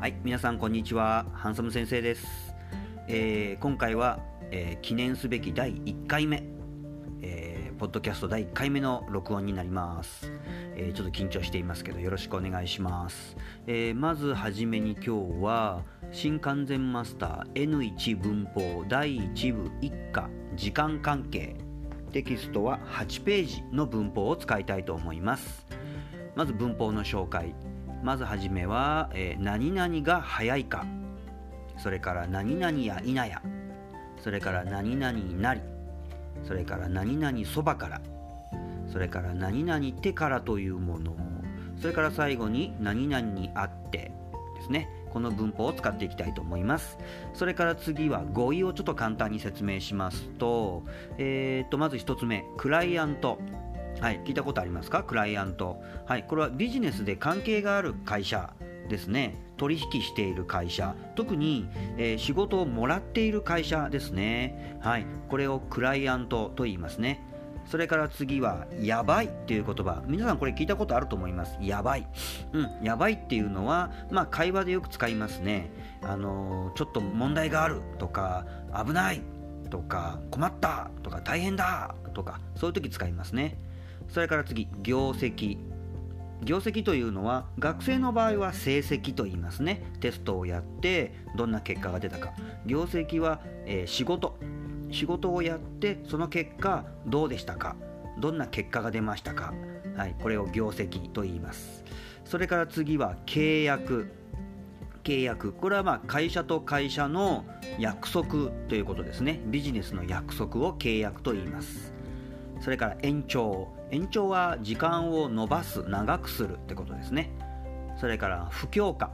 はい、皆さんこんにちは。ハンサム先生です。えー今回は、えー記念すべき第1回目、えーポッドキャスト第1回目の録音になります、えーちょっと緊張していますけどよろしくお願いします。えーまずはじめに今日は新完全マスター N1 文法第1部一課時間関係テキストは8ページの文法を使いたいと思います。まず文法の紹介まずはじめは、えー何々が早いか。それから何々や否や。それから何々なり。それから何々そばから。それから何々手からというもの。それから最後に何々にあって。ですね。この文法を使っていきたいと思います。それから次は語彙をちょっと簡単に説明しますと,、えー、とまず1つ目。クライアント。はい、聞いたことありますか？クライアント。はい、これはビジネスで関係がある会社ですね。取引している会社。特に、えー仕事をもらっている会社ですね。はい、これをクライアントと言いますね。それから次は、やばいという言葉。皆さんこれ聞いたことあると思います？やばい。うん、やばいっていうのは、まあ会話でよく使いますね。あのーちょっと問題があるとか、危ないとか、困ったとか、大変だとか、そういう時使いますね。それから次、業績。業績というのは学生の場合は成績と言いますね。テストをやってどんな結果が出たか。業績は、えー仕事。仕事をやってその結果どうでしたか。どんな結果が出ましたか。はい、これを業績と言います。それから次は契約。契約これはまあ会社と会社の約束ということですねビジネスの約束を契約と言いますそれから延長。延長は時間を延ばす長くするってことですね。それから不況下。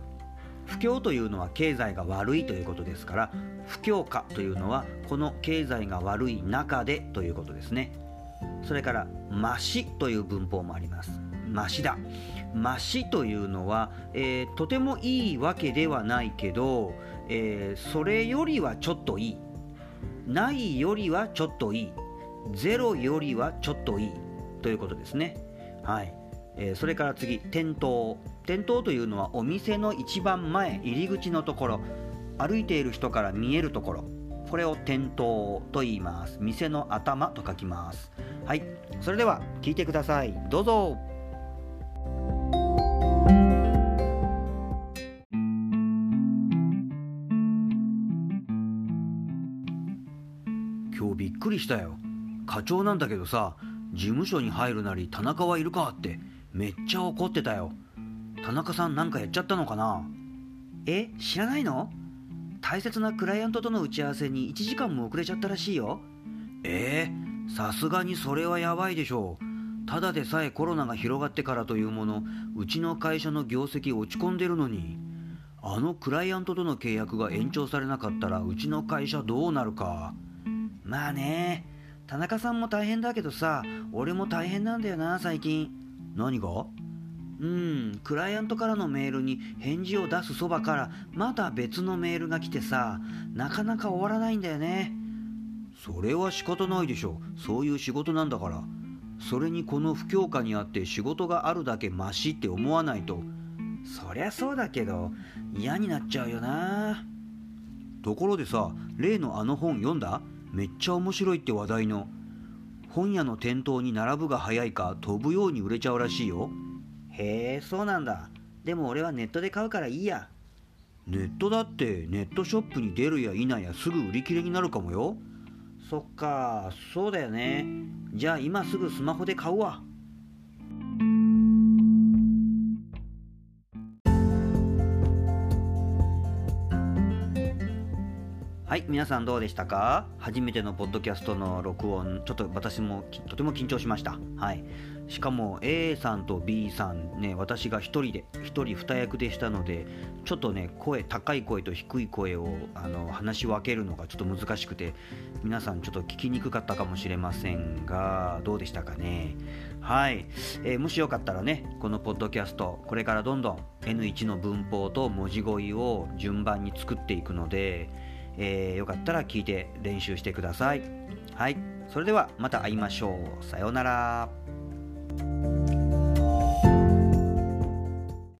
不況というのは経済が悪いということですから不況下というのはこの経済が悪い中でということですね。それからマシという文法もあります。マシだ。マシというのは、えーとてもいいわけではないけど、えーそれよりはちょっといい。ないよりはちょっといい。ゼロよりはちょっといいということですね。はい、えーそれから次店頭。店頭というのはお店の一番前入り口のところ。歩いている人から見えるところ。これを店頭と言います。店の頭と書きます。はい。それでは聞いてください。どうぞ。今日びっくりしたよ。課長なんだけどさ事務所に入るなり田中はいるかってめっちゃ怒ってたよ。田中さんなんかやっちゃったのかな？え知らないの？大切なクライアントとの打ち合わせに1時間も遅れちゃったらしいよ。えー、さすがにそれはやばいでしょう。ただでさえコロナが広がってからというものうちの会社の業績落ち込んでるのに。あのクライアントとの契約が延長されなかったらうちの会社どうなるか。まあね田中さんも大変だけどさ俺も大変なんだよな最近。何が？うんクライアントからのメールに返事を出すそばからまた別のメールが来てさなかなか終わらないんだよね。それは仕方ないでしょ。そういう仕事なんだから。それにこの不況下にあって仕事があるだけマシって思わないと。そりゃそうだけど嫌になっちゃうよな。ところでさ例のあの本読んだ？めっちゃ面白いって話題の本屋の店頭に並ぶが早いか飛ぶように売れちゃうらしいよ。へえそうなんだ。でも俺はネットで買うからいいや。ネットだってネットショップに出るや否やすぐ売り切れになるかもよ。そっかそうだよね。じゃあ今すぐスマホで買うわはい皆さんどうでしたか？初めてのポッドキャストの録音ちょっと私もとても緊張しました。はい。しかも A さんと B さんね私が1人で1人2役でしたのでちょっとね声高い声と低い声をあの話し分けるのがちょっと難しくて皆さんちょっと聞きにくかったかもしれませんがどうでしたかね？はい、えーもしよかったらねこのポッドキャストこれからどんどん N1 の文法と文字語彙を順番に作っていくので、えーよかったら聞いて練習してください。はい。それではまた会いましょう。さようなら。